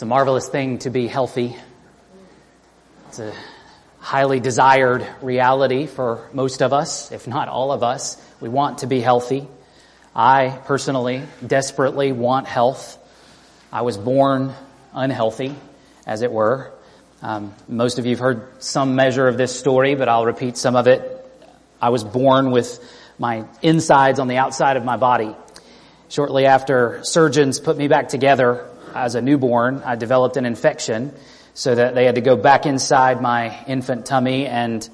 It's a marvelous thing to be healthy. It's a highly desired reality for most of us, if not all of us. We want to be healthy. I personally desperately want health. I was born unhealthy, as it were. Um, most of you have heard some measure of this story, but I'll repeat some of it. I was born with my insides on the outside of my body. Shortly after surgeons put me back together as a newborn, I developed an infection so that they had to go back inside my infant tummy and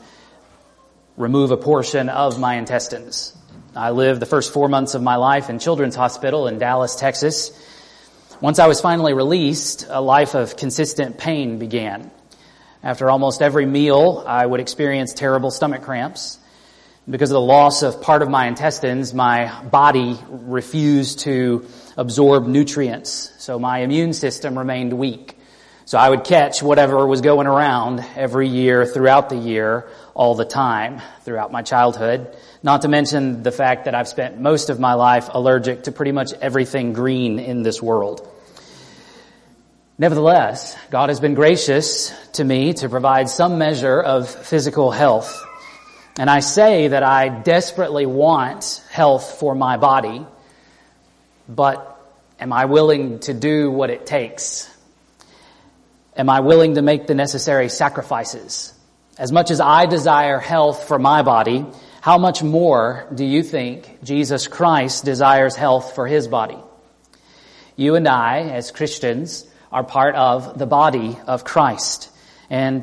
remove a portion of my intestines. I lived the first four months of my life in Children's Hospital in Dallas, Texas. Once I was finally released, a life of consistent pain began. After almost every meal, I would experience terrible stomach cramps. Because of the loss of part of my intestines, my body refused to absorb nutrients, so my immune system remained weak. So I would catch whatever was going around every year, throughout the year, all the time, throughout my childhood. Not to mention the fact that I've spent most of my life allergic to pretty much everything green in this world. Nevertheless, God has been gracious to me to provide some measure of physical health. And I say that I desperately want health for my body, but am I willing to do what it takes? Am I willing to make the necessary sacrifices? As much as I desire health for my body, how much more do you think Jesus Christ desires health for his body? You and I, as Christians, are part of the body of Christ. And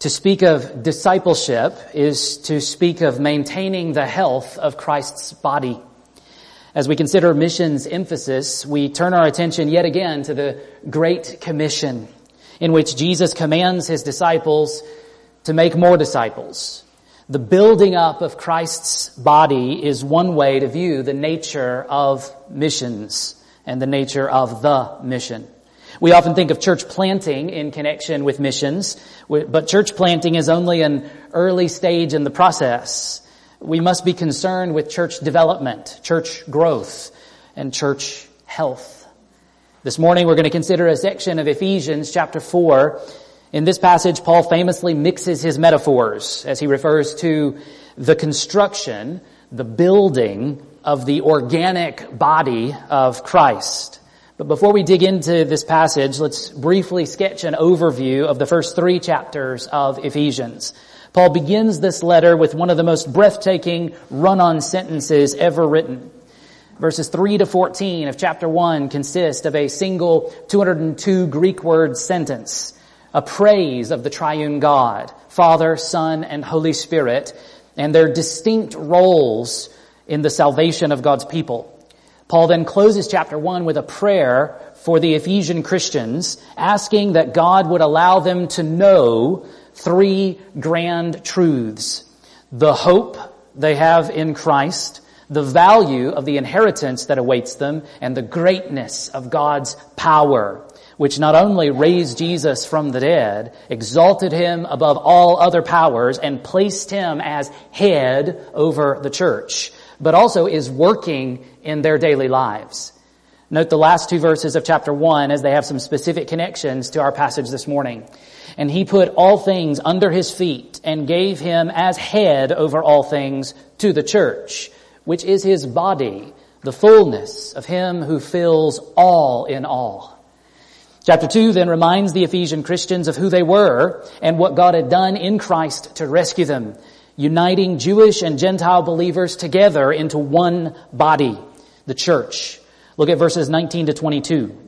to speak of discipleship is to speak of maintaining the health of Christ's body. As we consider missions emphasis, we turn our attention yet again to the Great Commission, in which Jesus commands his disciples to make more disciples. The building up of Christ's body is one way to view the nature of missions and the nature of the mission. We often think of church planting in connection with missions, but church planting is only an early stage in the process. We must be concerned with church development, church growth, and church health. This morning we're going to consider a section of Ephesians chapter 4. In this passage, Paul famously mixes his metaphors as he refers to the construction, the building of the organic body of Christ. But before we dig into this passage, let's briefly sketch an overview of the first three chapters of Ephesians. Paul begins this letter with one of the most breathtaking run-on sentences ever written. Verses 3 to 14 of chapter 1 consist of a single 202 Greek word sentence, a praise of the triune God, Father, Son, and Holy Spirit, and their distinct roles in the salvation of God's people. Paul then closes chapter one with a prayer for the Ephesian Christians, asking that God would allow them to know three grand truths. The hope they have in Christ, the value of the inheritance that awaits them, and the greatness of God's power, which not only raised Jesus from the dead, exalted him above all other powers, and placed him as head over the church, but also is working in their daily lives. Note the last two verses of chapter one as they have some specific connections to our passage this morning. And he put all things under his feet and gave him as head over all things to the church, which is his body, the fullness of him who fills all in all. Chapter 2 then reminds the Ephesian Christians of who they were and what God had done in Christ to rescue them uniting Jewish and Gentile believers together into one body, the church. Look at verses 19 to 22.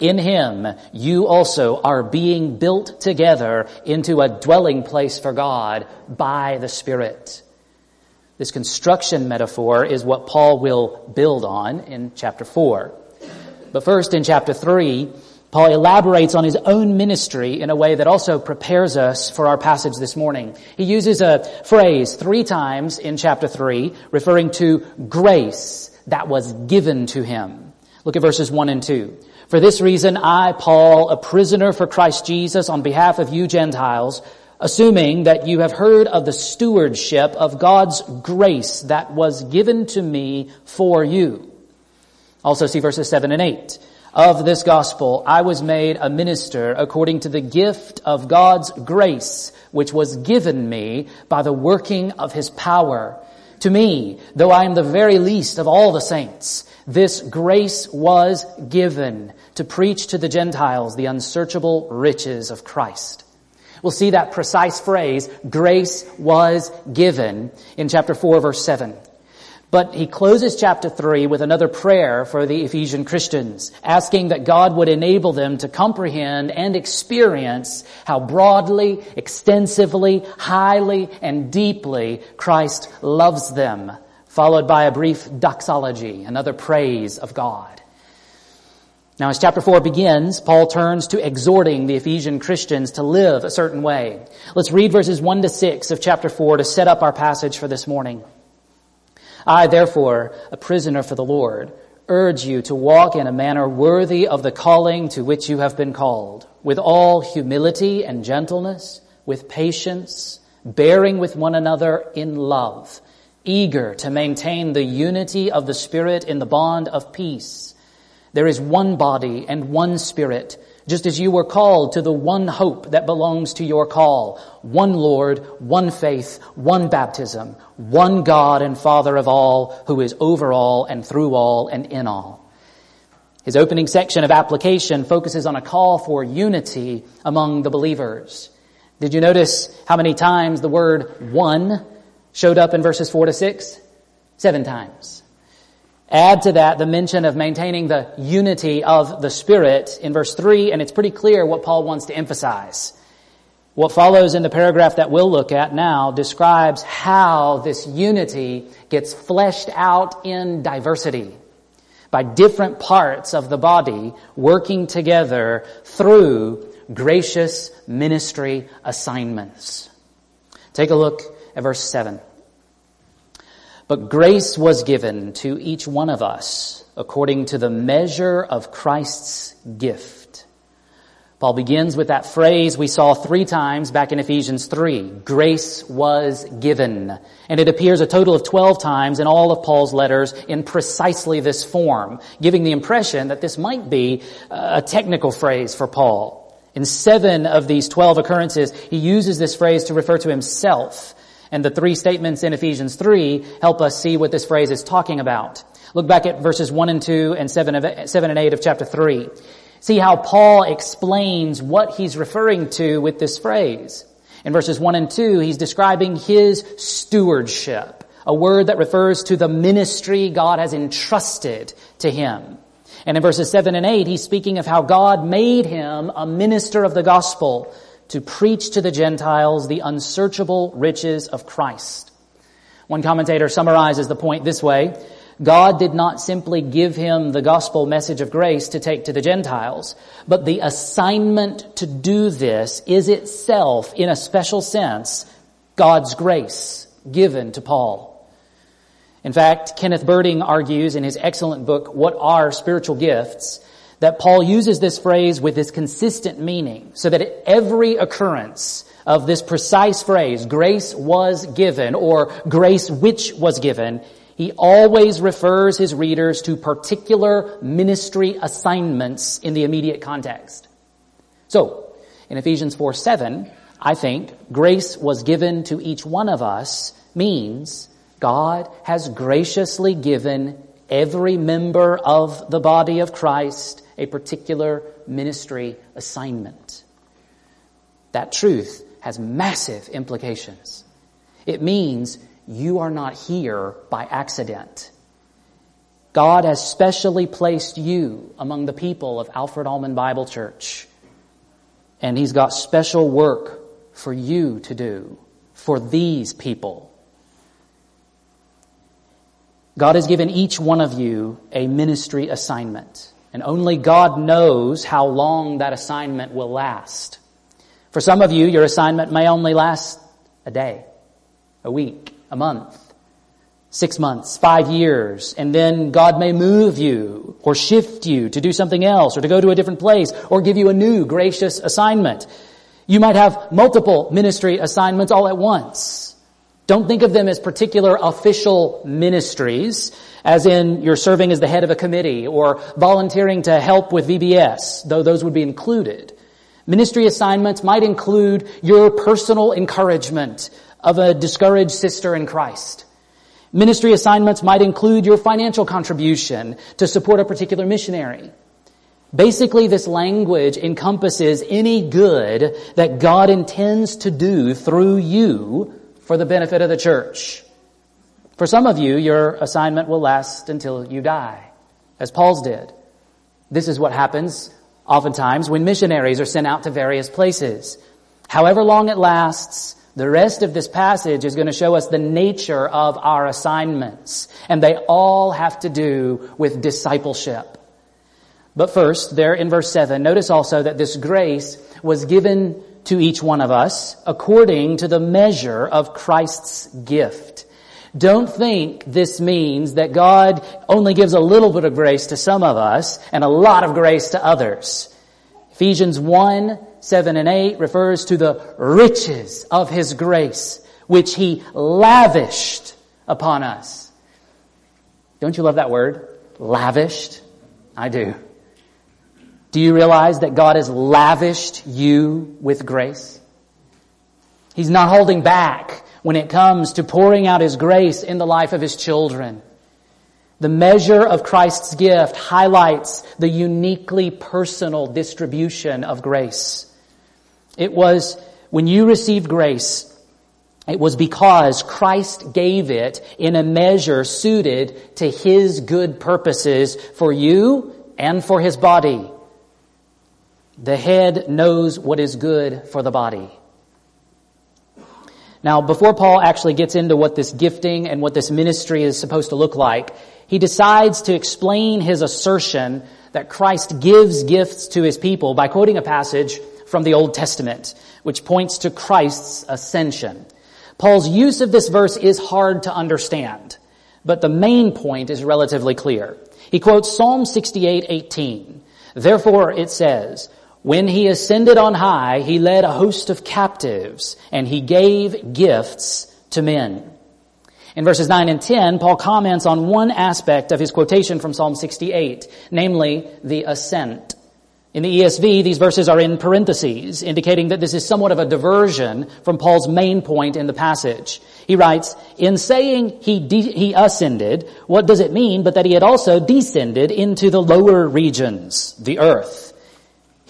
In him, you also are being built together into a dwelling place for God by the Spirit. This construction metaphor is what Paul will build on in chapter 4. But first, in chapter 3, Paul elaborates on his own ministry in a way that also prepares us for our passage this morning. He uses a phrase three times in chapter three referring to grace that was given to him. Look at verses one and two. For this reason, I, Paul, a prisoner for Christ Jesus on behalf of you Gentiles, assuming that you have heard of the stewardship of God's grace that was given to me for you. Also see verses seven and eight of this gospel, I was made a minister according to the gift of God's grace, which was given me by the working of his power. To me, though I am the very least of all the saints, this grace was given to preach to the Gentiles the unsearchable riches of Christ. We'll see that precise phrase, grace was given, in chapter 4 verse 7. But he closes chapter 3 with another prayer for the Ephesian Christians, asking that God would enable them to comprehend and experience how broadly, extensively, highly, and deeply Christ loves them, followed by a brief doxology, another praise of God. Now as chapter 4 begins, Paul turns to exhorting the Ephesian Christians to live a certain way. Let's read verses 1 to 6 of chapter 4 to set up our passage for this morning. I, therefore, a prisoner for the Lord, urge you to walk in a manner worthy of the calling to which you have been called, with all humility and gentleness, with patience, bearing with one another in love, eager to maintain the unity of the Spirit in the bond of peace. There is one body and one Spirit, just as you were called to the one hope that belongs to your call. One Lord, one faith, one baptism, one God and Father of all, who is over all and through all and in all. His opening section of application focuses on a call for unity among the believers. Did you notice how many times the word one showed up in verses four to six? Seven times. Add to that the mention of maintaining the unity of the Spirit in verse 3, and it's pretty clear what Paul wants to emphasize. What follows in the paragraph that we'll look at now describes how this unity gets fleshed out in diversity by different parts of the body working together through gracious ministry assignments. Take a look at verse 7. But grace was given to each one of us according to the measure of Christ's gift. Paul begins with that phrase we saw three times back in Ephesians 3. Grace was given. And it appears a total of 12 times in all of Paul's letters in precisely this form, giving the impression that this might be a technical phrase for Paul. In seven of these 12 occurrences, he uses this phrase to refer to himself and the three statements in Ephesians 3 help us see what this phrase is talking about. Look back at verses 1 and 2 and 7, of, 7 and 8 of chapter 3. See how Paul explains what he's referring to with this phrase. In verses 1 and 2, he's describing his stewardship, a word that refers to the ministry God has entrusted to him. And in verses 7 and 8, he's speaking of how God made him a minister of the gospel to preach to the Gentiles the unsearchable riches of Christ. One commentator summarizes the point this way. God did not simply give him the gospel message of grace to take to the Gentiles, but the assignment to do this is itself, in a special sense, God's grace given to Paul. In fact, Kenneth Berding argues in his excellent book, What Are Spiritual Gifts? That Paul uses this phrase with this consistent meaning so that at every occurrence of this precise phrase, grace was given or grace which was given, he always refers his readers to particular ministry assignments in the immediate context. So, in Ephesians 4 7, I think grace was given to each one of us means God has graciously given every member of the body of Christ a particular ministry assignment. That truth has massive implications. It means you are not here by accident. God has specially placed you among the people of Alfred Almond Bible Church. And He's got special work for you to do for these people. God has given each one of you a ministry assignment. And only God knows how long that assignment will last. For some of you, your assignment may only last a day, a week, a month, six months, five years, and then God may move you or shift you to do something else or to go to a different place or give you a new gracious assignment. You might have multiple ministry assignments all at once. Don't think of them as particular official ministries, as in you're serving as the head of a committee or volunteering to help with VBS, though those would be included. Ministry assignments might include your personal encouragement of a discouraged sister in Christ. Ministry assignments might include your financial contribution to support a particular missionary. Basically, this language encompasses any good that God intends to do through you for the benefit of the church. For some of you, your assignment will last until you die, as Paul's did. This is what happens oftentimes when missionaries are sent out to various places. However long it lasts, the rest of this passage is going to show us the nature of our assignments, and they all have to do with discipleship. But first, there in verse 7, notice also that this grace was given to each one of us according to the measure of Christ's gift. Don't think this means that God only gives a little bit of grace to some of us and a lot of grace to others. Ephesians 1, 7 and 8 refers to the riches of His grace, which He lavished upon us. Don't you love that word? Lavished? I do. Do you realize that God has lavished you with grace? He's not holding back when it comes to pouring out His grace in the life of His children. The measure of Christ's gift highlights the uniquely personal distribution of grace. It was when you received grace, it was because Christ gave it in a measure suited to His good purposes for you and for His body. The head knows what is good for the body. Now, before Paul actually gets into what this gifting and what this ministry is supposed to look like, he decides to explain his assertion that Christ gives gifts to his people by quoting a passage from the Old Testament, which points to Christ's ascension. Paul's use of this verse is hard to understand, but the main point is relatively clear. He quotes Psalm 68, 18. Therefore it says, when he ascended on high, he led a host of captives and he gave gifts to men. In verses 9 and 10, Paul comments on one aspect of his quotation from Psalm 68, namely the ascent. In the ESV, these verses are in parentheses, indicating that this is somewhat of a diversion from Paul's main point in the passage. He writes, in saying he, de- he ascended, what does it mean but that he had also descended into the lower regions, the earth?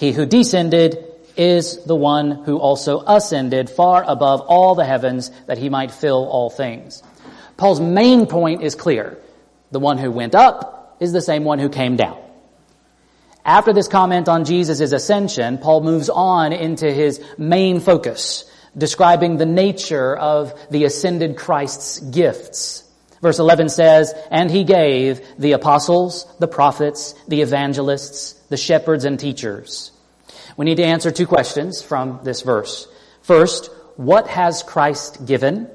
He who descended is the one who also ascended far above all the heavens that he might fill all things. Paul's main point is clear. The one who went up is the same one who came down. After this comment on Jesus' ascension, Paul moves on into his main focus, describing the nature of the ascended Christ's gifts. Verse 11 says, And he gave the apostles, the prophets, the evangelists, the shepherds and teachers. We need to answer two questions from this verse. First, what has Christ given?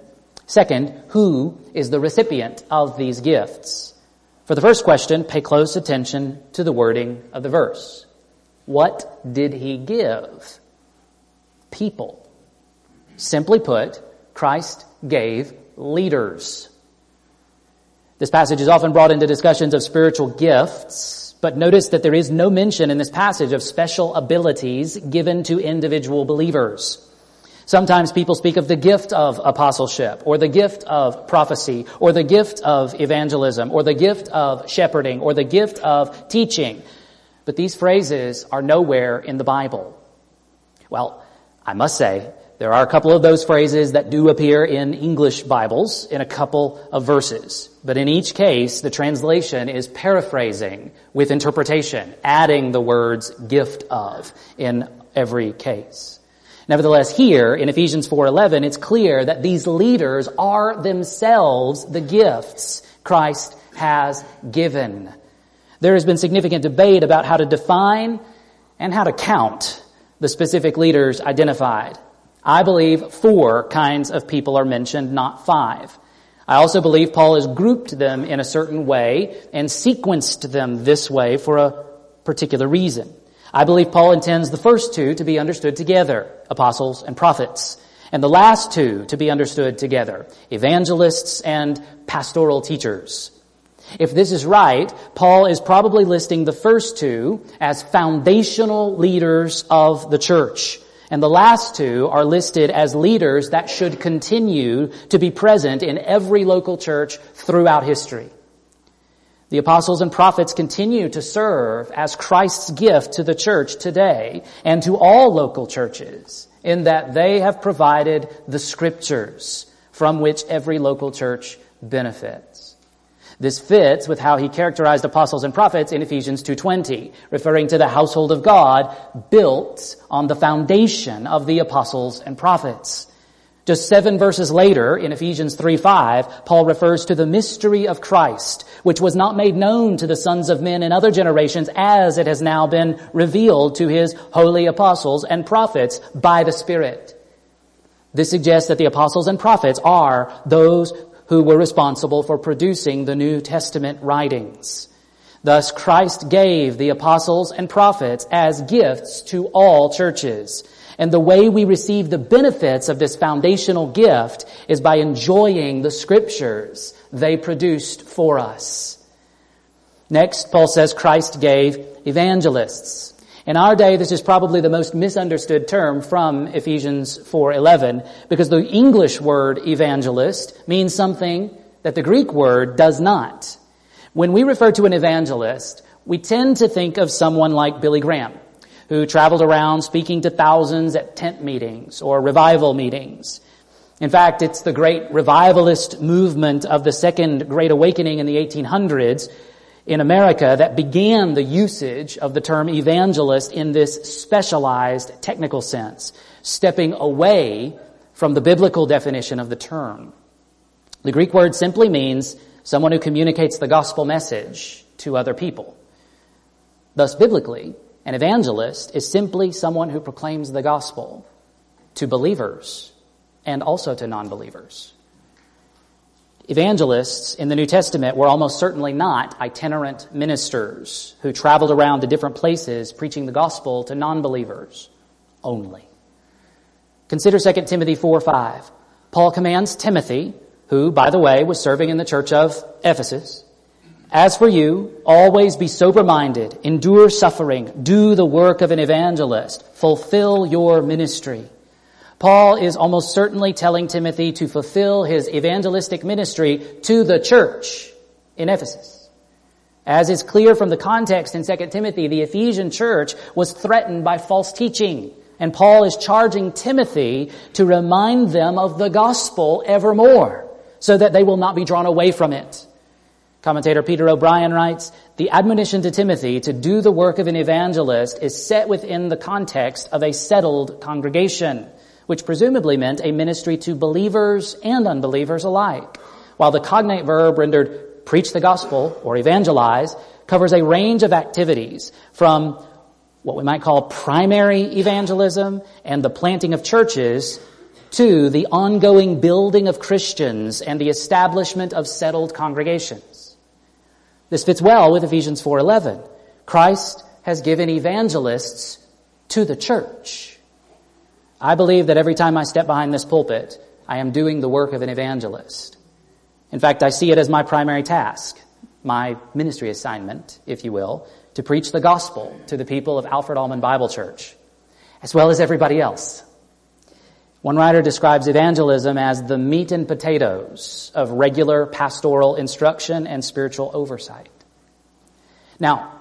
Second, who is the recipient of these gifts? For the first question, pay close attention to the wording of the verse. What did he give? People. Simply put, Christ gave leaders. This passage is often brought into discussions of spiritual gifts, but notice that there is no mention in this passage of special abilities given to individual believers. Sometimes people speak of the gift of apostleship, or the gift of prophecy, or the gift of evangelism, or the gift of shepherding, or the gift of teaching. But these phrases are nowhere in the Bible. Well, I must say, there are a couple of those phrases that do appear in English Bibles in a couple of verses. But in each case, the translation is paraphrasing with interpretation, adding the words gift of in every case. Nevertheless, here in Ephesians 4:11, it's clear that these leaders are themselves the gifts Christ has given. There has been significant debate about how to define and how to count the specific leaders identified. I believe four kinds of people are mentioned, not five. I also believe Paul has grouped them in a certain way and sequenced them this way for a particular reason. I believe Paul intends the first two to be understood together, apostles and prophets, and the last two to be understood together, evangelists and pastoral teachers. If this is right, Paul is probably listing the first two as foundational leaders of the church. And the last two are listed as leaders that should continue to be present in every local church throughout history. The apostles and prophets continue to serve as Christ's gift to the church today and to all local churches in that they have provided the scriptures from which every local church benefits. This fits with how he characterized apostles and prophets in Ephesians 2.20, referring to the household of God built on the foundation of the apostles and prophets. Just seven verses later, in Ephesians 3.5, Paul refers to the mystery of Christ, which was not made known to the sons of men in other generations as it has now been revealed to his holy apostles and prophets by the Spirit. This suggests that the apostles and prophets are those who were responsible for producing the New Testament writings. Thus, Christ gave the apostles and prophets as gifts to all churches. And the way we receive the benefits of this foundational gift is by enjoying the scriptures they produced for us. Next, Paul says Christ gave evangelists. In our day, this is probably the most misunderstood term from Ephesians 4:11 because the English word evangelist means something that the Greek word does not. When we refer to an evangelist, we tend to think of someone like Billy Graham, who traveled around speaking to thousands at tent meetings or revival meetings. In fact, it's the great revivalist movement of the Second Great Awakening in the 1800s in America that began the usage of the term evangelist in this specialized technical sense, stepping away from the biblical definition of the term. The Greek word simply means someone who communicates the gospel message to other people. Thus, biblically, an evangelist is simply someone who proclaims the gospel to believers and also to non-believers. Evangelists in the New Testament were almost certainly not itinerant ministers who traveled around to different places preaching the gospel to non-believers only. Consider 2 Timothy 4 5. Paul commands Timothy, who, by the way, was serving in the church of Ephesus, as for you, always be sober minded, endure suffering, do the work of an evangelist, fulfill your ministry. Paul is almost certainly telling Timothy to fulfill his evangelistic ministry to the church in Ephesus. As is clear from the context in 2 Timothy, the Ephesian church was threatened by false teaching. And Paul is charging Timothy to remind them of the gospel evermore so that they will not be drawn away from it. Commentator Peter O'Brien writes, the admonition to Timothy to do the work of an evangelist is set within the context of a settled congregation which presumably meant a ministry to believers and unbelievers alike, while the cognate verb rendered preach the gospel or evangelize covers a range of activities from what we might call primary evangelism and the planting of churches to the ongoing building of Christians and the establishment of settled congregations. This fits well with Ephesians 4:11. Christ has given evangelists to the church. I believe that every time I step behind this pulpit, I am doing the work of an evangelist. In fact, I see it as my primary task, my ministry assignment, if you will, to preach the gospel to the people of Alfred Almond Bible Church, as well as everybody else. One writer describes evangelism as the meat and potatoes of regular pastoral instruction and spiritual oversight. Now,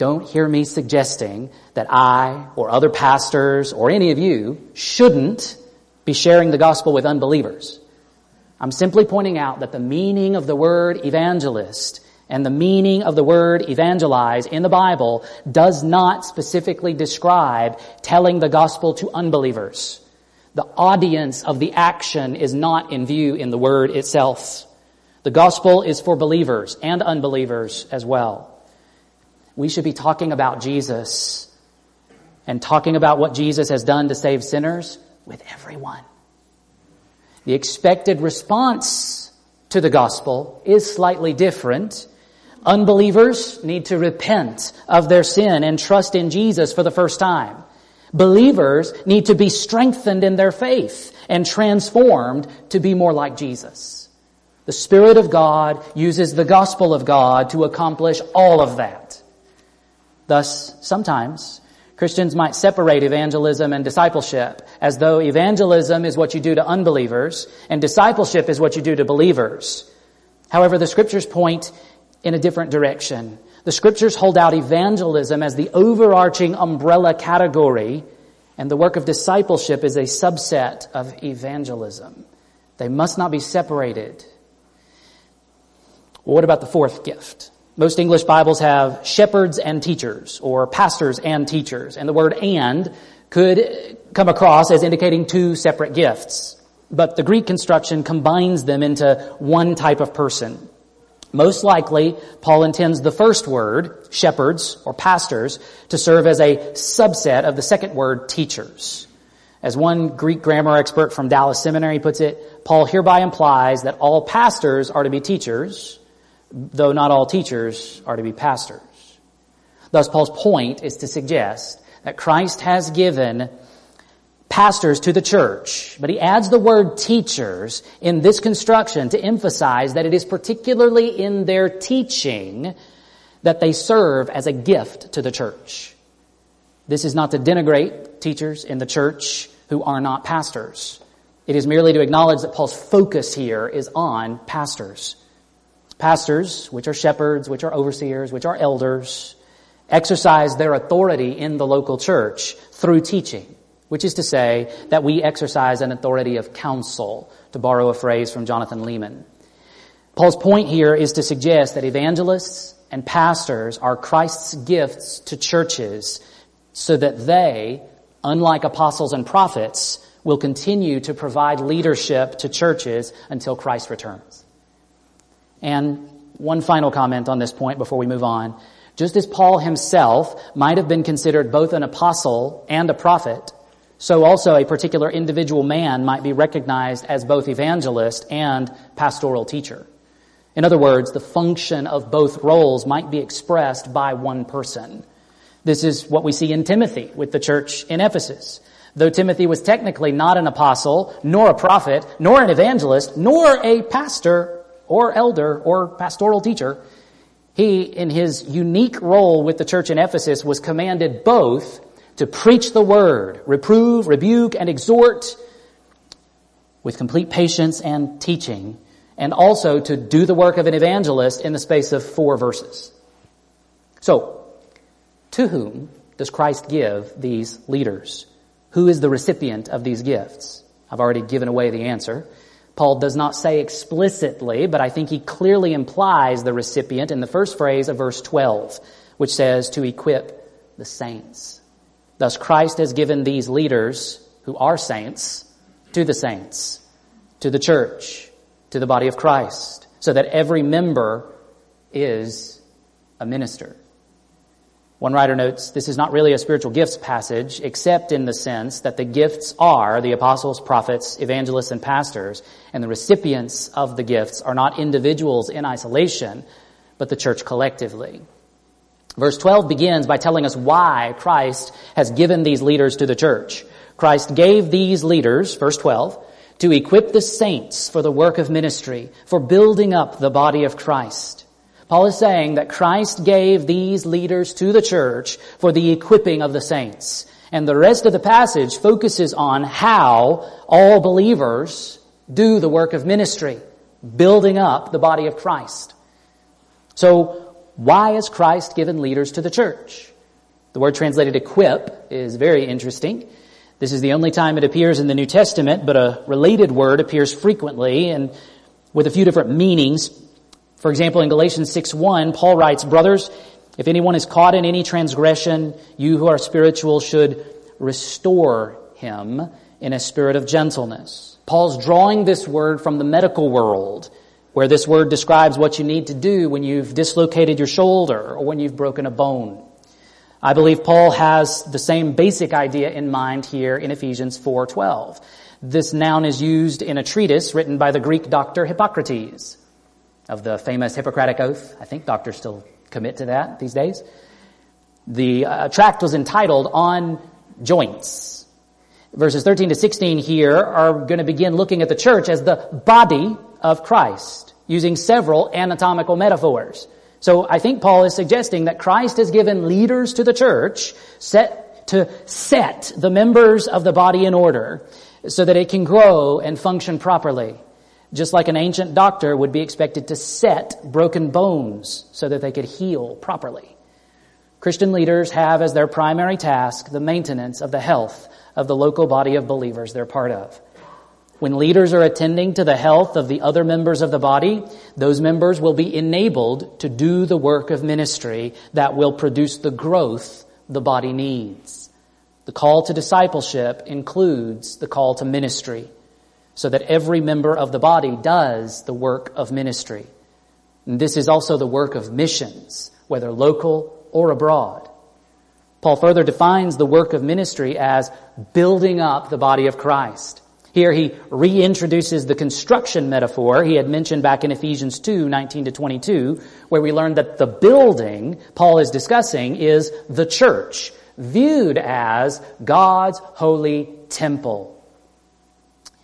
don't hear me suggesting that I or other pastors or any of you shouldn't be sharing the gospel with unbelievers. I'm simply pointing out that the meaning of the word evangelist and the meaning of the word evangelize in the Bible does not specifically describe telling the gospel to unbelievers. The audience of the action is not in view in the word itself. The gospel is for believers and unbelievers as well. We should be talking about Jesus and talking about what Jesus has done to save sinners with everyone. The expected response to the gospel is slightly different. Unbelievers need to repent of their sin and trust in Jesus for the first time. Believers need to be strengthened in their faith and transformed to be more like Jesus. The Spirit of God uses the gospel of God to accomplish all of that. Thus, sometimes Christians might separate evangelism and discipleship as though evangelism is what you do to unbelievers and discipleship is what you do to believers. However, the scriptures point in a different direction. The scriptures hold out evangelism as the overarching umbrella category, and the work of discipleship is a subset of evangelism. They must not be separated. Well, what about the fourth gift? Most English Bibles have shepherds and teachers, or pastors and teachers, and the word and could come across as indicating two separate gifts. But the Greek construction combines them into one type of person. Most likely, Paul intends the first word, shepherds or pastors, to serve as a subset of the second word, teachers. As one Greek grammar expert from Dallas Seminary puts it, Paul hereby implies that all pastors are to be teachers, though not all teachers are to be pastors. Thus, Paul's point is to suggest that Christ has given pastors to the church, but he adds the word teachers in this construction to emphasize that it is particularly in their teaching that they serve as a gift to the church. This is not to denigrate teachers in the church who are not pastors. It is merely to acknowledge that Paul's focus here is on pastors. Pastors, which are shepherds, which are overseers, which are elders, exercise their authority in the local church through teaching which is to say that we exercise an authority of counsel, to borrow a phrase from Jonathan Leeman. Paul's point here is to suggest that evangelists and pastors are Christ's gifts to churches so that they, unlike apostles and prophets, will continue to provide leadership to churches until Christ returns. And one final comment on this point before we move on. Just as Paul himself might have been considered both an apostle and a prophet, so also a particular individual man might be recognized as both evangelist and pastoral teacher. In other words, the function of both roles might be expressed by one person. This is what we see in Timothy with the church in Ephesus. Though Timothy was technically not an apostle, nor a prophet, nor an evangelist, nor a pastor or elder or pastoral teacher, he, in his unique role with the church in Ephesus, was commanded both to preach the word, reprove, rebuke, and exhort with complete patience and teaching, and also to do the work of an evangelist in the space of four verses. So, to whom does Christ give these leaders? Who is the recipient of these gifts? I've already given away the answer. Paul does not say explicitly, but I think he clearly implies the recipient in the first phrase of verse 12, which says to equip the saints. Thus, Christ has given these leaders, who are saints, to the saints, to the church, to the body of Christ, so that every member is a minister. One writer notes, this is not really a spiritual gifts passage, except in the sense that the gifts are the apostles, prophets, evangelists, and pastors, and the recipients of the gifts are not individuals in isolation, but the church collectively. Verse 12 begins by telling us why Christ has given these leaders to the church. Christ gave these leaders, verse 12, to equip the saints for the work of ministry, for building up the body of Christ. Paul is saying that Christ gave these leaders to the church for the equipping of the saints. And the rest of the passage focuses on how all believers do the work of ministry, building up the body of Christ. So why has Christ given leaders to the church? The word translated equip is very interesting. This is the only time it appears in the New Testament, but a related word appears frequently and with a few different meanings. For example, in Galatians 6:1, Paul writes, "Brothers, if anyone is caught in any transgression, you who are spiritual should restore him in a spirit of gentleness." Paul's drawing this word from the medical world where this word describes what you need to do when you've dislocated your shoulder or when you've broken a bone. I believe Paul has the same basic idea in mind here in Ephesians 4:12. This noun is used in a treatise written by the Greek doctor Hippocrates of the famous Hippocratic Oath. I think doctors still commit to that these days. The uh, tract was entitled On Joints. Verses 13 to 16 here are going to begin looking at the church as the body of Christ, using several anatomical metaphors. So I think Paul is suggesting that Christ has given leaders to the church set to set the members of the body in order so that it can grow and function properly. Just like an ancient doctor would be expected to set broken bones so that they could heal properly. Christian leaders have as their primary task the maintenance of the health of the local body of believers they're part of. When leaders are attending to the health of the other members of the body, those members will be enabled to do the work of ministry that will produce the growth the body needs. The call to discipleship includes the call to ministry so that every member of the body does the work of ministry. And this is also the work of missions, whether local or abroad. Paul further defines the work of ministry as building up the body of Christ. Here he reintroduces the construction metaphor he had mentioned back in Ephesians 2, 19 to 22, where we learned that the building Paul is discussing is the church, viewed as God's holy temple.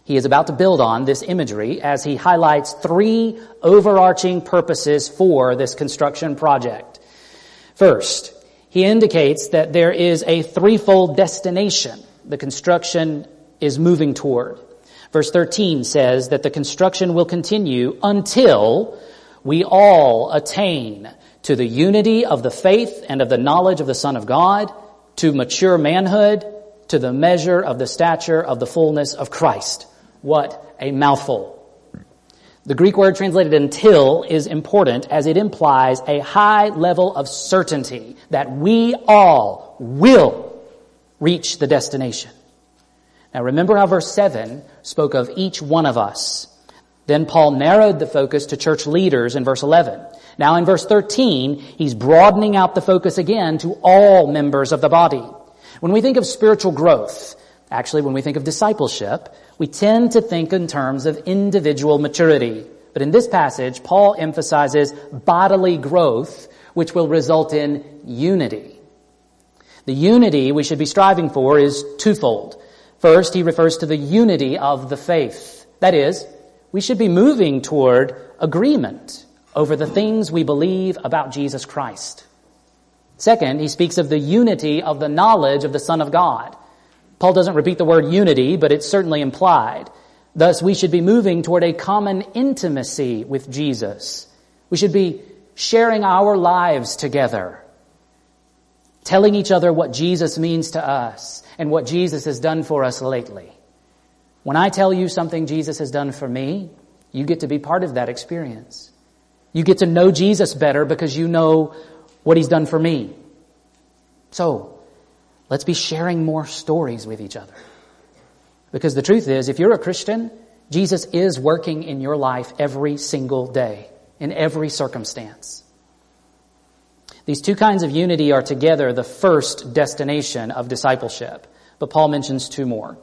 He is about to build on this imagery as he highlights three overarching purposes for this construction project. First, he indicates that there is a threefold destination the construction is moving toward. Verse 13 says that the construction will continue until we all attain to the unity of the faith and of the knowledge of the Son of God, to mature manhood, to the measure of the stature of the fullness of Christ. What a mouthful. The Greek word translated until is important as it implies a high level of certainty that we all will reach the destination. Now remember how verse 7 spoke of each one of us. Then Paul narrowed the focus to church leaders in verse 11. Now in verse 13, he's broadening out the focus again to all members of the body. When we think of spiritual growth, actually when we think of discipleship, we tend to think in terms of individual maturity. But in this passage, Paul emphasizes bodily growth, which will result in unity. The unity we should be striving for is twofold. First, he refers to the unity of the faith. That is, we should be moving toward agreement over the things we believe about Jesus Christ. Second, he speaks of the unity of the knowledge of the Son of God. Paul doesn't repeat the word unity, but it's certainly implied. Thus, we should be moving toward a common intimacy with Jesus. We should be sharing our lives together, telling each other what Jesus means to us and what Jesus has done for us lately. When I tell you something Jesus has done for me, you get to be part of that experience. You get to know Jesus better because you know what he's done for me. So, Let's be sharing more stories with each other. Because the truth is, if you're a Christian, Jesus is working in your life every single day, in every circumstance. These two kinds of unity are together the first destination of discipleship, but Paul mentions two more.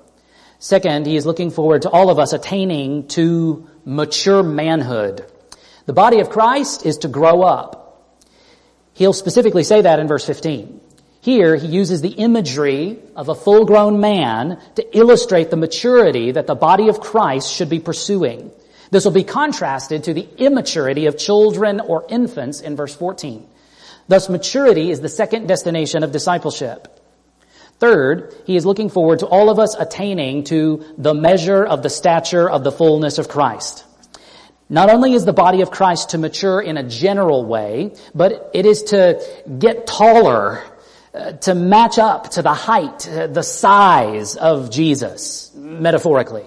Second, he is looking forward to all of us attaining to mature manhood. The body of Christ is to grow up. He'll specifically say that in verse 15. Here, he uses the imagery of a full-grown man to illustrate the maturity that the body of Christ should be pursuing. This will be contrasted to the immaturity of children or infants in verse 14. Thus, maturity is the second destination of discipleship. Third, he is looking forward to all of us attaining to the measure of the stature of the fullness of Christ. Not only is the body of Christ to mature in a general way, but it is to get taller to match up to the height, uh, the size of Jesus, metaphorically.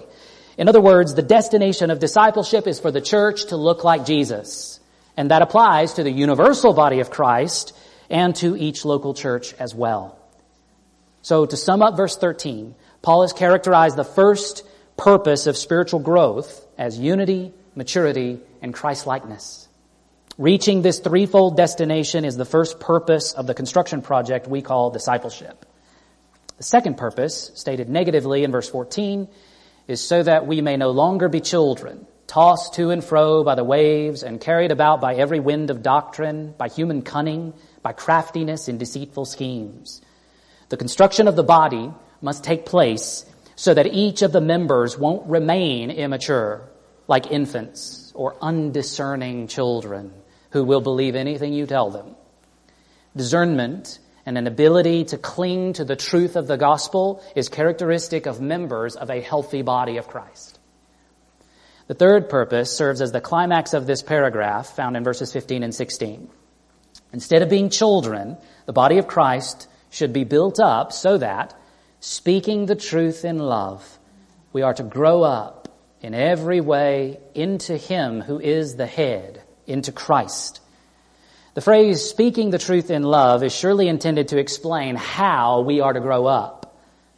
In other words, the destination of discipleship is for the church to look like Jesus. And that applies to the universal body of Christ and to each local church as well. So to sum up verse 13, Paul has characterized the first purpose of spiritual growth as unity, maturity, and Christ-likeness. Reaching this threefold destination is the first purpose of the construction project we call discipleship. The second purpose, stated negatively in verse 14, is so that we may no longer be children, tossed to and fro by the waves and carried about by every wind of doctrine, by human cunning, by craftiness in deceitful schemes. The construction of the body must take place so that each of the members won't remain immature like infants or undiscerning children who will believe anything you tell them. Discernment and an ability to cling to the truth of the gospel is characteristic of members of a healthy body of Christ. The third purpose serves as the climax of this paragraph found in verses 15 and 16. Instead of being children, the body of Christ should be built up so that, speaking the truth in love, we are to grow up in every way into Him who is the head, into Christ. The phrase speaking the truth in love is surely intended to explain how we are to grow up.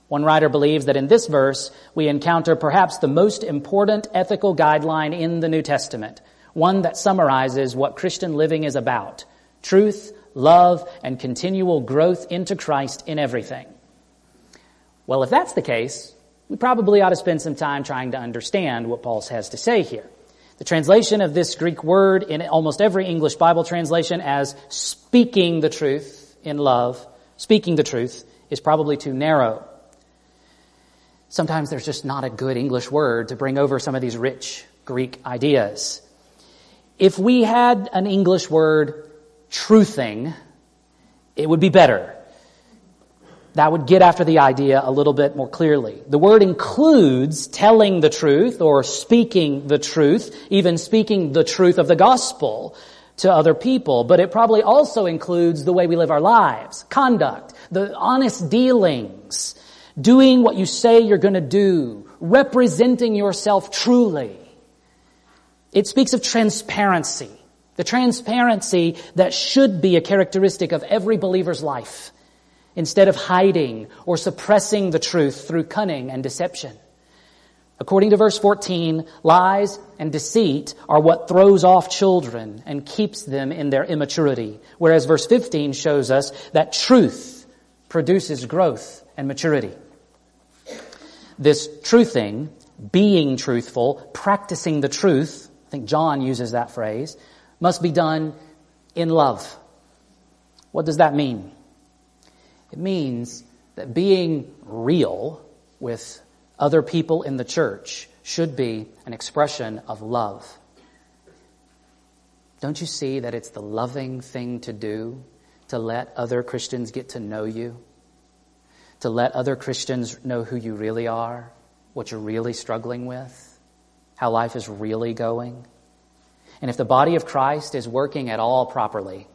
One writer believes that in this verse we encounter perhaps the most important ethical guideline in the New Testament, one that summarizes what Christian living is about. Truth, love, and continual growth into Christ in everything. Well, if that's the case, we probably ought to spend some time trying to understand what Paul has to say here. The translation of this Greek word in almost every English Bible translation as speaking the truth in love, speaking the truth, is probably too narrow. Sometimes there's just not a good English word to bring over some of these rich Greek ideas. If we had an English word, truthing, it would be better. That would get after the idea a little bit more clearly. The word includes telling the truth or speaking the truth, even speaking the truth of the gospel to other people, but it probably also includes the way we live our lives, conduct, the honest dealings, doing what you say you're to do, representing yourself truly. It speaks of transparency, the transparency that should be a characteristic of every believer's life instead of hiding or suppressing the truth through cunning and deception. According to verse 14, lies and deceit are what throws off children and keeps them in their immaturity, whereas verse 15 shows us that truth produces growth and maturity. This truthing, being truthful, practicing the truth, I think John uses that phrase, must be done in love. What does that mean? It means that being real with other people in the church should be an expression of love. Don't you see that it's the loving thing to do to let other Christians get to know you? To let other Christians know who you really are, what you're really struggling with, how life is really going? And if the body of Christ is working at all properly,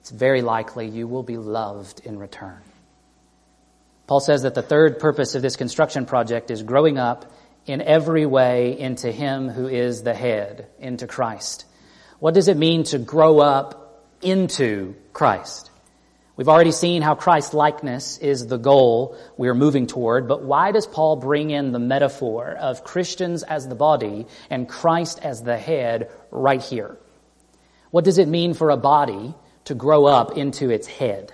it's very likely you will be loved in return. Paul says that the third purpose of this construction project is growing up in every way into Him who is the head, into Christ. What does it mean to grow up into Christ? We've already seen how Christ likeness is the goal we're moving toward, but why does Paul bring in the metaphor of Christians as the body and Christ as the head right here? What does it mean for a body to grow up into its head.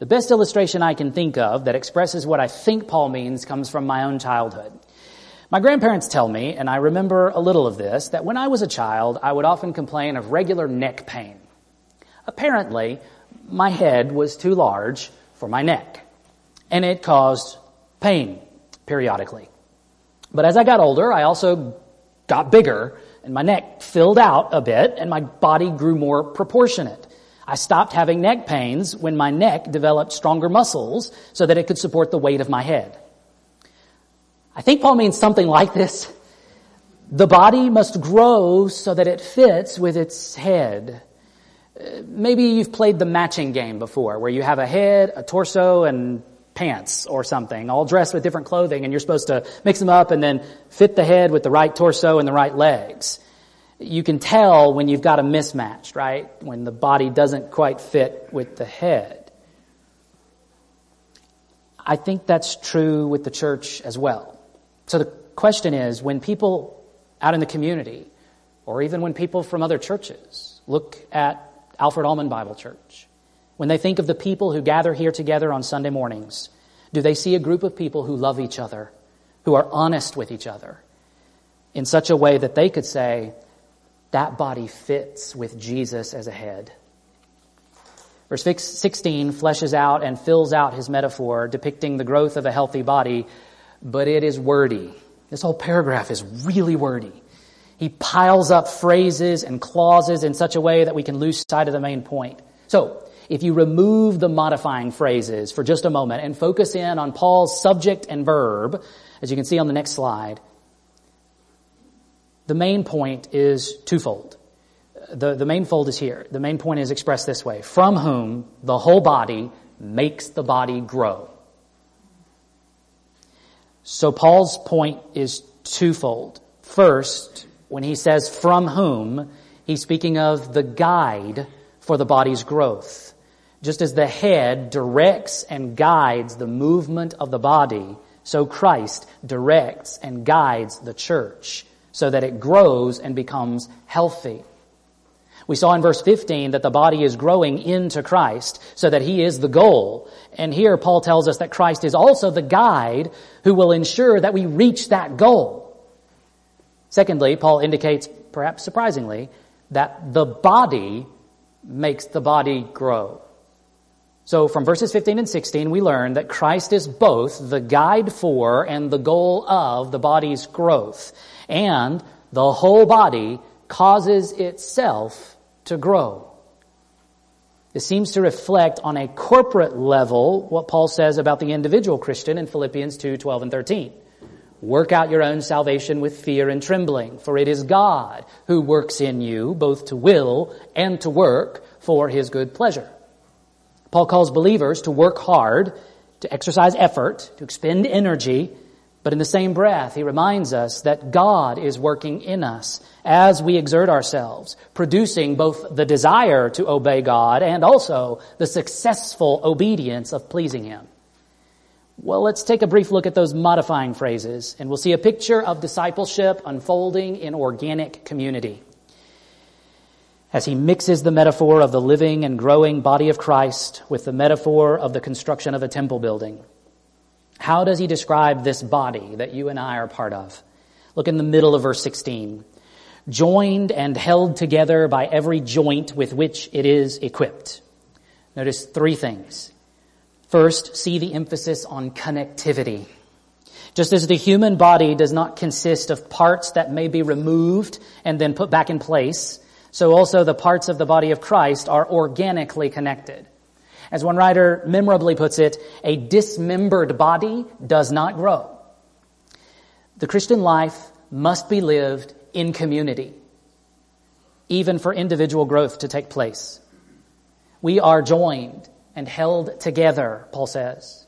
The best illustration I can think of that expresses what I think Paul means comes from my own childhood. My grandparents tell me, and I remember a little of this, that when I was a child, I would often complain of regular neck pain. Apparently, my head was too large for my neck, and it caused pain periodically. But as I got older, I also got bigger, and my neck filled out a bit, and my body grew more proportionate. I stopped having neck pains when my neck developed stronger muscles so that it could support the weight of my head. I think Paul means something like this. The body must grow so that it fits with its head. Uh, maybe you've played the matching game before where you have a head, a torso, and pants or something, all dressed with different clothing, and you're supposed to mix them up and then fit the head with the right torso and the right legs you can tell when you've got a mismatch, right? When the body doesn't quite fit with the head. I think that's true with the church as well. So the question is, when people out in the community or even when people from other churches look at Alfred Almond Bible Church, when they think of the people who gather here together on Sunday mornings, do they see a group of people who love each other, who are honest with each other, in such a way that they could say, that body fits with Jesus as a head? Verse 16 fleshes out and fills out his metaphor, depicting the growth of a healthy body, but it is wordy. This whole paragraph is really wordy. He piles up phrases and clauses in such a way that we can lose sight of the main point. So, if you remove the modifying phrases for just a moment and focus in on Paul's subject and verb, as you can see on the next slide, the main point is twofold. The, the main fold is here. The main point is expressed this way. From whom the whole body makes the body grow. So Paul's point is twofold. First, when he says from whom, he's speaking of the guide for the body's growth. Just as the head directs and guides the movement of the body, so Christ directs and guides the church so that it grows and becomes healthy. We saw in verse 15 that the body is growing into Christ so that he is the goal. And here Paul tells us that Christ is also the guide who will ensure that we reach that goal. Secondly, Paul indicates, perhaps surprisingly, that the body makes the body grow. So from verses 15 and 16, we learn that Christ is both the guide for and the goal of the body's growth. And the whole body causes itself to grow. This seems to reflect on a corporate level what Paul says about the individual Christian in Philippians 2, 12 and 13. Work out your own salvation with fear and trembling, for it is God who works in you both to will and to work for his good pleasure. Paul calls believers to work hard, to exercise effort, to expend energy but in the same breath, he reminds us that God is working in us as we exert ourselves, producing both the desire to obey God and also the successful obedience of pleasing Him. Well, let's take a brief look at those modifying phrases and we'll see a picture of discipleship unfolding in organic community. As he mixes the metaphor of the living and growing body of Christ with the metaphor of the construction of a temple building. How does he describe this body that you and I are part of? Look in the middle of verse 16. Joined and held together by every joint with which it is equipped. Notice three things. First, see the emphasis on connectivity. Just as the human body does not consist of parts that may be removed and then put back in place, so also the parts of the body of Christ are organically connected. As one writer memorably puts it, a dismembered body does not grow. The Christian life must be lived in community, even for individual growth to take place. We are joined and held together, Paul says.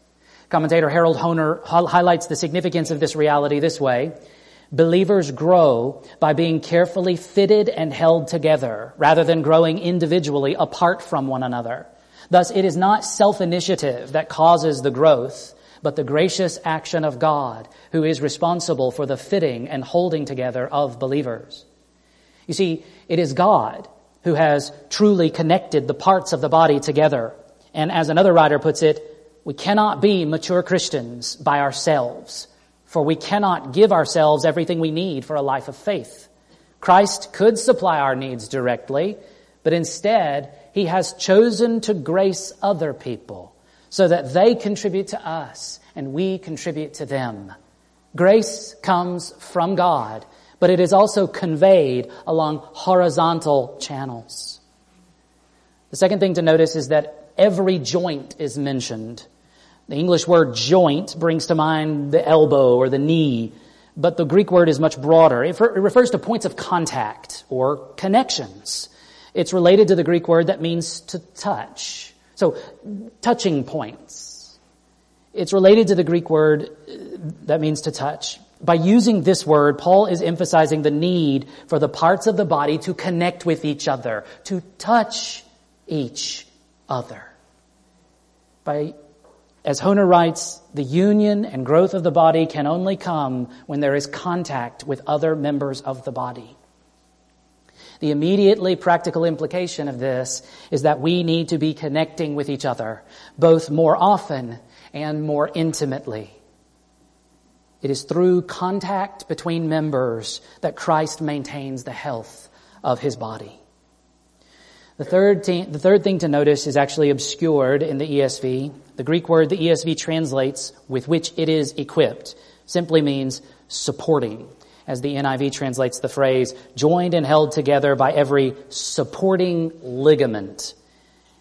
Commentator Harold Hoehner highlights the significance of this reality this way. Believers grow by being carefully fitted and held together rather than growing individually apart from one another. Thus, it is not self-initiative that causes the growth, but the gracious action of God, who is responsible for the fitting and holding together of believers. You see, it is God who has truly connected the parts of the body together. And as another writer puts it, we cannot be mature Christians by ourselves, for we cannot give ourselves everything we need for a life of faith. Christ could supply our needs directly, but instead, he has chosen to grace other people so that they contribute to us and we contribute to them. Grace comes from God, but it is also conveyed along horizontal channels. The second thing to notice is that every joint is mentioned. The English word joint brings to mind the elbow or the knee, but the Greek word is much broader. It refers to points of contact or connections. It's related to the Greek word that means to touch. So, touching points. It's related to the Greek word uh, that means to touch. By using this word, Paul is emphasizing the need for the parts of the body to connect with each other, to touch each other. By, as Hoehner writes, the union and growth of the body can only come when there is contact with other members of the body. The immediately practical implication of this is that we need to be connecting with each other, both more often and more intimately. It is through contact between members that Christ maintains the health of his body. The third, the third thing to notice is actually obscured in the ESV. The Greek word the ESV translates with which it is equipped simply means supporting, as the NIV translates the phrase, joined and held together by every supporting ligament.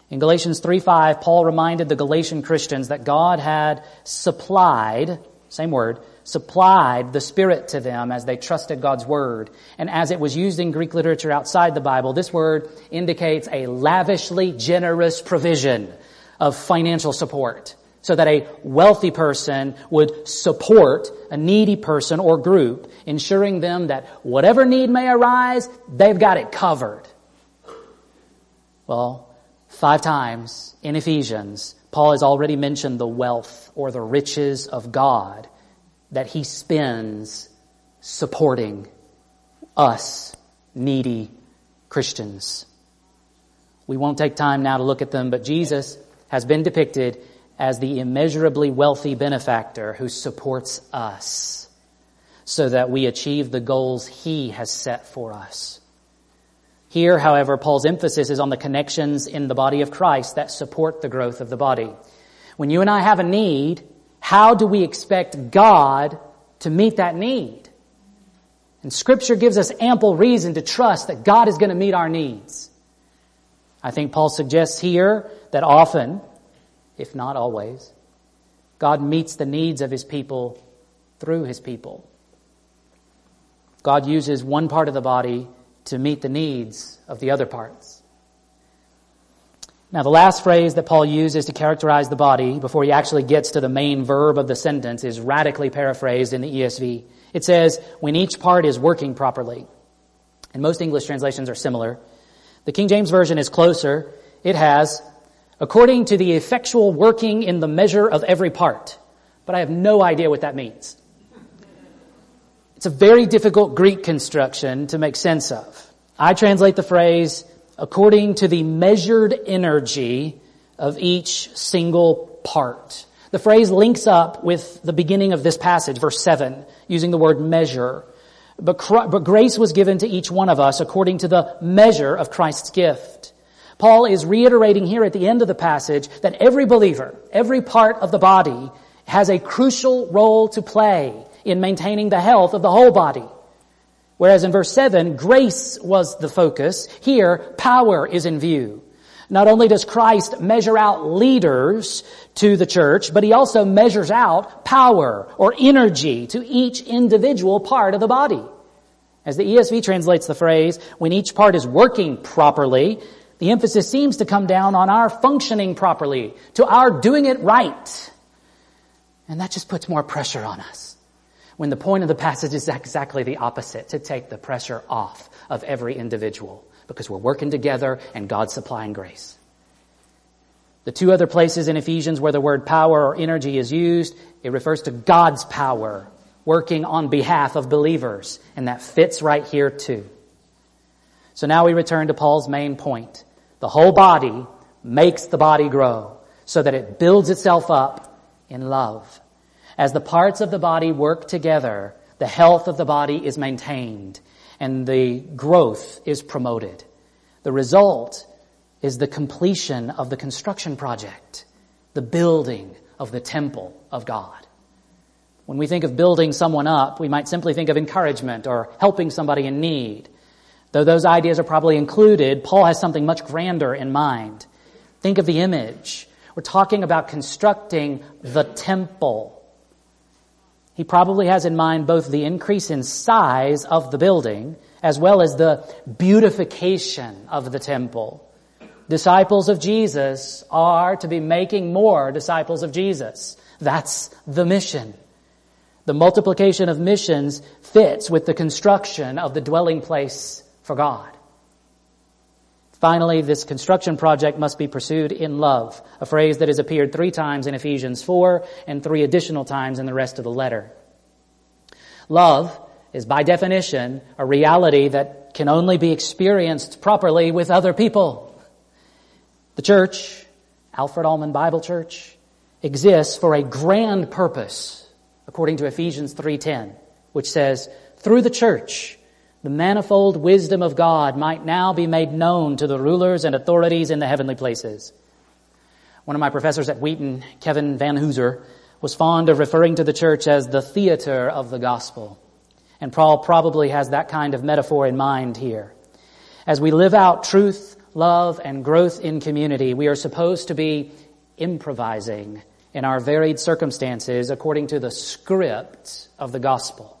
In Galatians 3:5, Paul reminded the Galatian Christians that God had supplied, same word, supplied the Spirit to them as they trusted God's Word. And as it was used in Greek literature outside the Bible, this word indicates a lavishly generous provision of financial support. So that a wealthy person would support a needy person or group, ensuring them that whatever need may arise, they've got it covered. Well, five times in Ephesians, Paul has already mentioned the wealth or the riches of God that he spends supporting us needy Christians. We won't take time now to look at them, but Jesus has been depicted as the immeasurably wealthy benefactor who supports us so that we achieve the goals he has set for us. Here, however, Paul's emphasis is on the connections in the body of Christ that support the growth of the body. When you and I have a need, how do we expect God to meet that need? And scripture gives us ample reason to trust that God is going to meet our needs. I think Paul suggests here that often, if not always, God meets the needs of his people through his people. God uses one part of the body to meet the needs of the other parts. Now, the last phrase that Paul uses to characterize the body before he actually gets to the main verb of the sentence is radically paraphrased in the ESV. It says, when each part is working properly. And most English translations are similar. The King James Version is closer. It has, according to the effectual working in the measure of every part. But I have no idea what that means. It's a very difficult Greek construction to make sense of. I translate the phrase, according to the measured energy of each single part. The phrase links up with the beginning of this passage, verse 7, using the word measure. But, but grace was given to each one of us according to the measure of Christ's gift. Paul is reiterating here at the end of the passage that every believer, every part of the body has a crucial role to play in maintaining the health of the whole body. Whereas in verse 7, grace was the focus. Here, power is in view. Not only does Christ measure out leaders to the church, but he also measures out power or energy to each individual part of the body. As the ESV translates the phrase, when each part is working properly, the emphasis seems to come down on our functioning properly, to our doing it right. And that just puts more pressure on us when the point of the passage is exactly the opposite, to take the pressure off of every individual because we're working together and God's supplying grace. The two other places in Ephesians where the word power or energy is used, it refers to God's power working on behalf of believers, and that fits right here too. So now we return to Paul's main point. The whole body makes the body grow so that it builds itself up in love. As the parts of the body work together, the health of the body is maintained and the growth is promoted. The result is the completion of the construction project, the building of the temple of God. When we think of building someone up, we might simply think of encouragement or helping somebody in need. Though those ideas are probably included, Paul has something much grander in mind. Think of the image. We're talking about constructing the temple. He probably has in mind both the increase in size of the building as well as the beautification of the temple. Disciples of Jesus are to be making more disciples of Jesus. That's the mission. The multiplication of missions fits with the construction of the dwelling place for God. Finally, this construction project must be pursued in love, a phrase that has appeared three times in Ephesians 4 and three additional times in the rest of the letter. Love is by definition a reality that can only be experienced properly with other people. The church, Alfred Almond Bible Church, exists for a grand purpose, according to Ephesians 3.10, which says, through the church, the manifold wisdom of God might now be made known to the rulers and authorities in the heavenly places. One of my professors at Wheaton, Kevin Vanhoozer, was fond of referring to the church as the theater of the gospel. And Paul probably has that kind of metaphor in mind here. As we live out truth, love, and growth in community, we are supposed to be improvising in our varied circumstances according to the script of the gospel.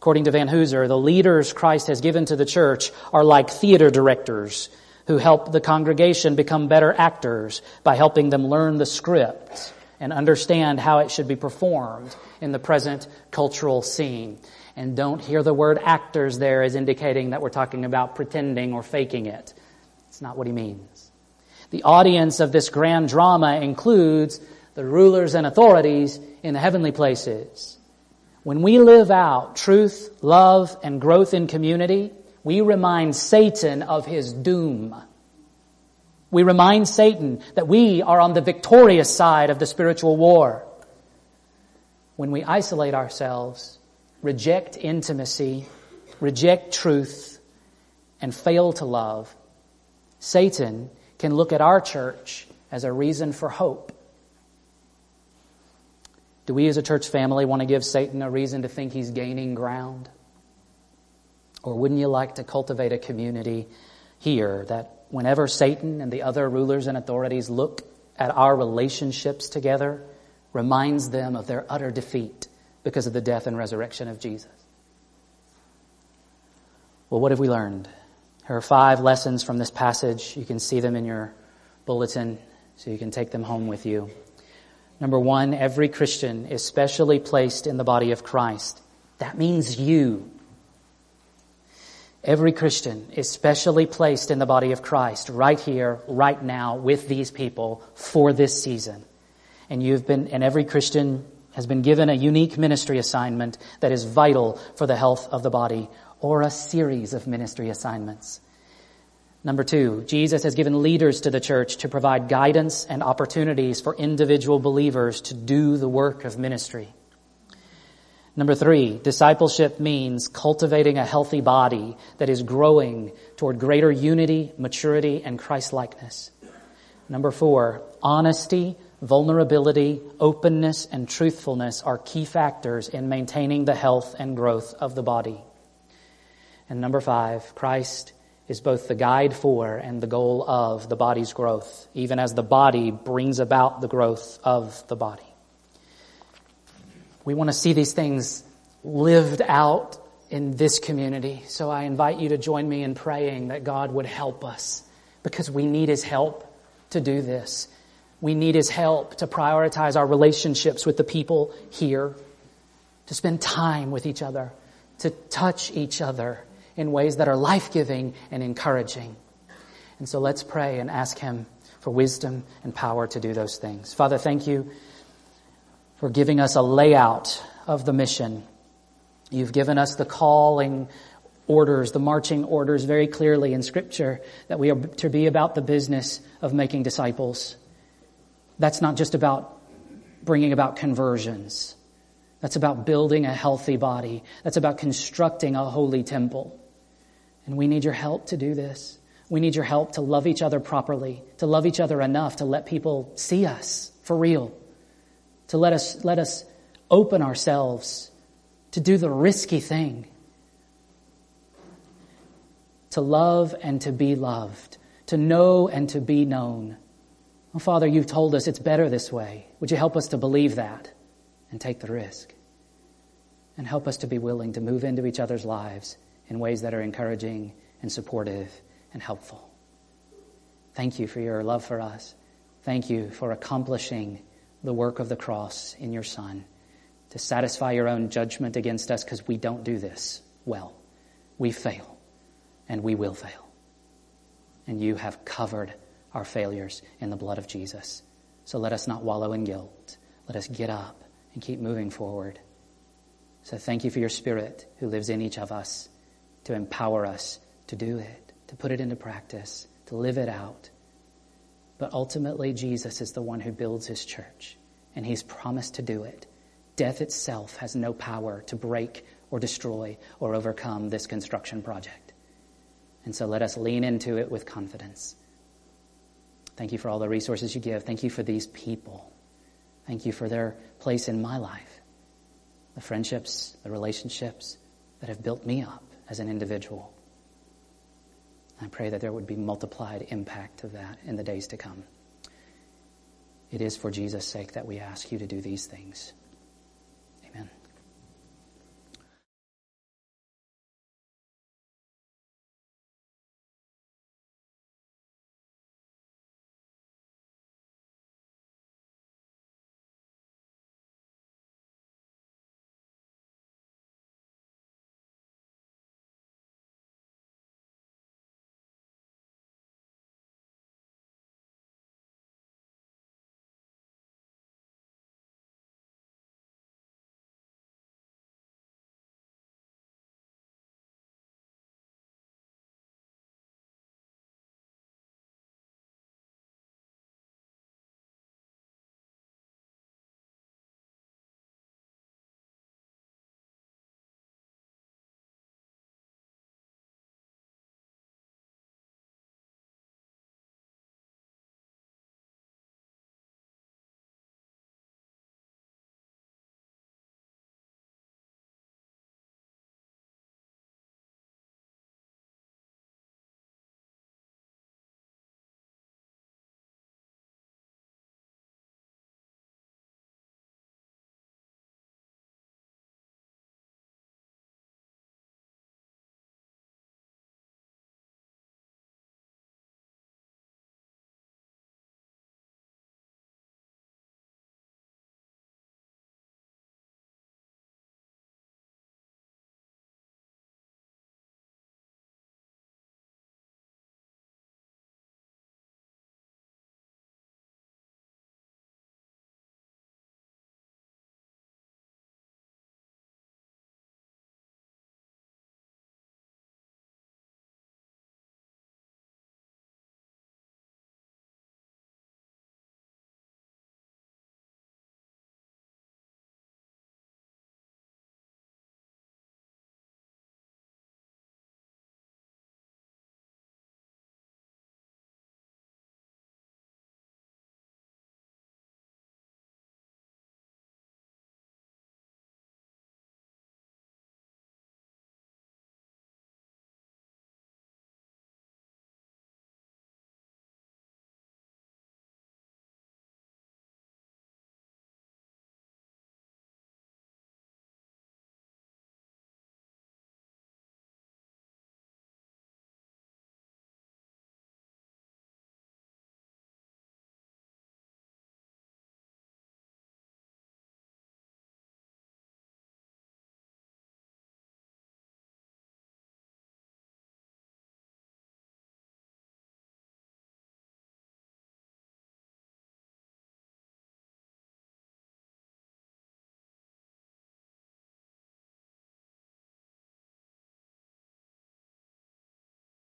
According to Vanhoozer, the leaders Christ has given to the church are like theater directors who help the congregation become better actors by helping them learn the script and understand how it should be performed in the present cultural scene. And don't hear the word actors there as indicating that we're talking about pretending or faking it. It's not what he means. The audience of this grand drama includes the rulers and authorities in the heavenly places. When we live out truth, love, and growth in community, we remind Satan of his doom. We remind Satan that we are on the victorious side of the spiritual war. When we isolate ourselves, reject intimacy, reject truth, and fail to love, Satan can look at our church as a reason for hope do we as a church family want to give Satan a reason to think he's gaining ground? Or wouldn't you like to cultivate a community here that whenever Satan and the other rulers and authorities look at our relationships together, reminds them of their utter defeat because of the death and resurrection of Jesus? Well, what have we learned? There are five lessons from this passage. You can see them in your bulletin, so you can take them home with you. Number one, every Christian is specially placed in the body of Christ. That means you. Every Christian is specially placed in the body of Christ right here, right now, with these people for this season. And you've been, and every Christian has been given a unique ministry assignment that is vital for the health of the body or a series of ministry assignments. Number two, Jesus has given leaders to the church to provide guidance and opportunities for individual believers to do the work of ministry. Number three, discipleship means cultivating a healthy body that is growing toward greater unity, maturity, and Christ-likeness. Number four, honesty, vulnerability, openness, and truthfulness are key factors in maintaining the health and growth of the body. And number five, Christ is both the guide for and the goal of the body's growth, even as the body brings about the growth of the body. We want to see these things lived out in this community. So I invite you to join me in praying that God would help us because we need His help to do this. We need His help to prioritize our relationships with the people here, to spend time with each other, to touch each other, in ways that are life giving and encouraging. And so let's pray and ask Him for wisdom and power to do those things. Father, thank you for giving us a layout of the mission. You've given us the calling orders, the marching orders very clearly in Scripture that we are to be about the business of making disciples. That's not just about bringing about conversions. That's about building a healthy body. That's about constructing a holy temple. And we need your help to do this. We need your help to love each other properly, to love each other enough to let people see us for real, to let us, let us open ourselves to do the risky thing, to love and to be loved, to know and to be known. Oh, Father, you've told us it's better this way. Would you help us to believe that and take the risk? And help us to be willing to move into each other's lives in ways that are encouraging and supportive and helpful. Thank you for your love for us. Thank you for accomplishing the work of the cross in your Son to satisfy your own judgment against us because we don't do this well. We fail and we will fail. And you have covered our failures in the blood of Jesus. So let us not wallow in guilt. Let us get up and keep moving forward. So thank you for your Spirit who lives in each of us to empower us to do it, to put it into practice, to live it out. But ultimately, Jesus is the one who builds his church, and he's promised to do it. Death itself has no power to break or destroy or overcome this construction project. And so let us lean into it with confidence. Thank you for all the resources you give. Thank you for these people. Thank you for their place in my life, the friendships, the relationships that have built me up as an individual. I pray that there would be multiplied impact of that in the days to come. It is for Jesus' sake that we ask you to do these things.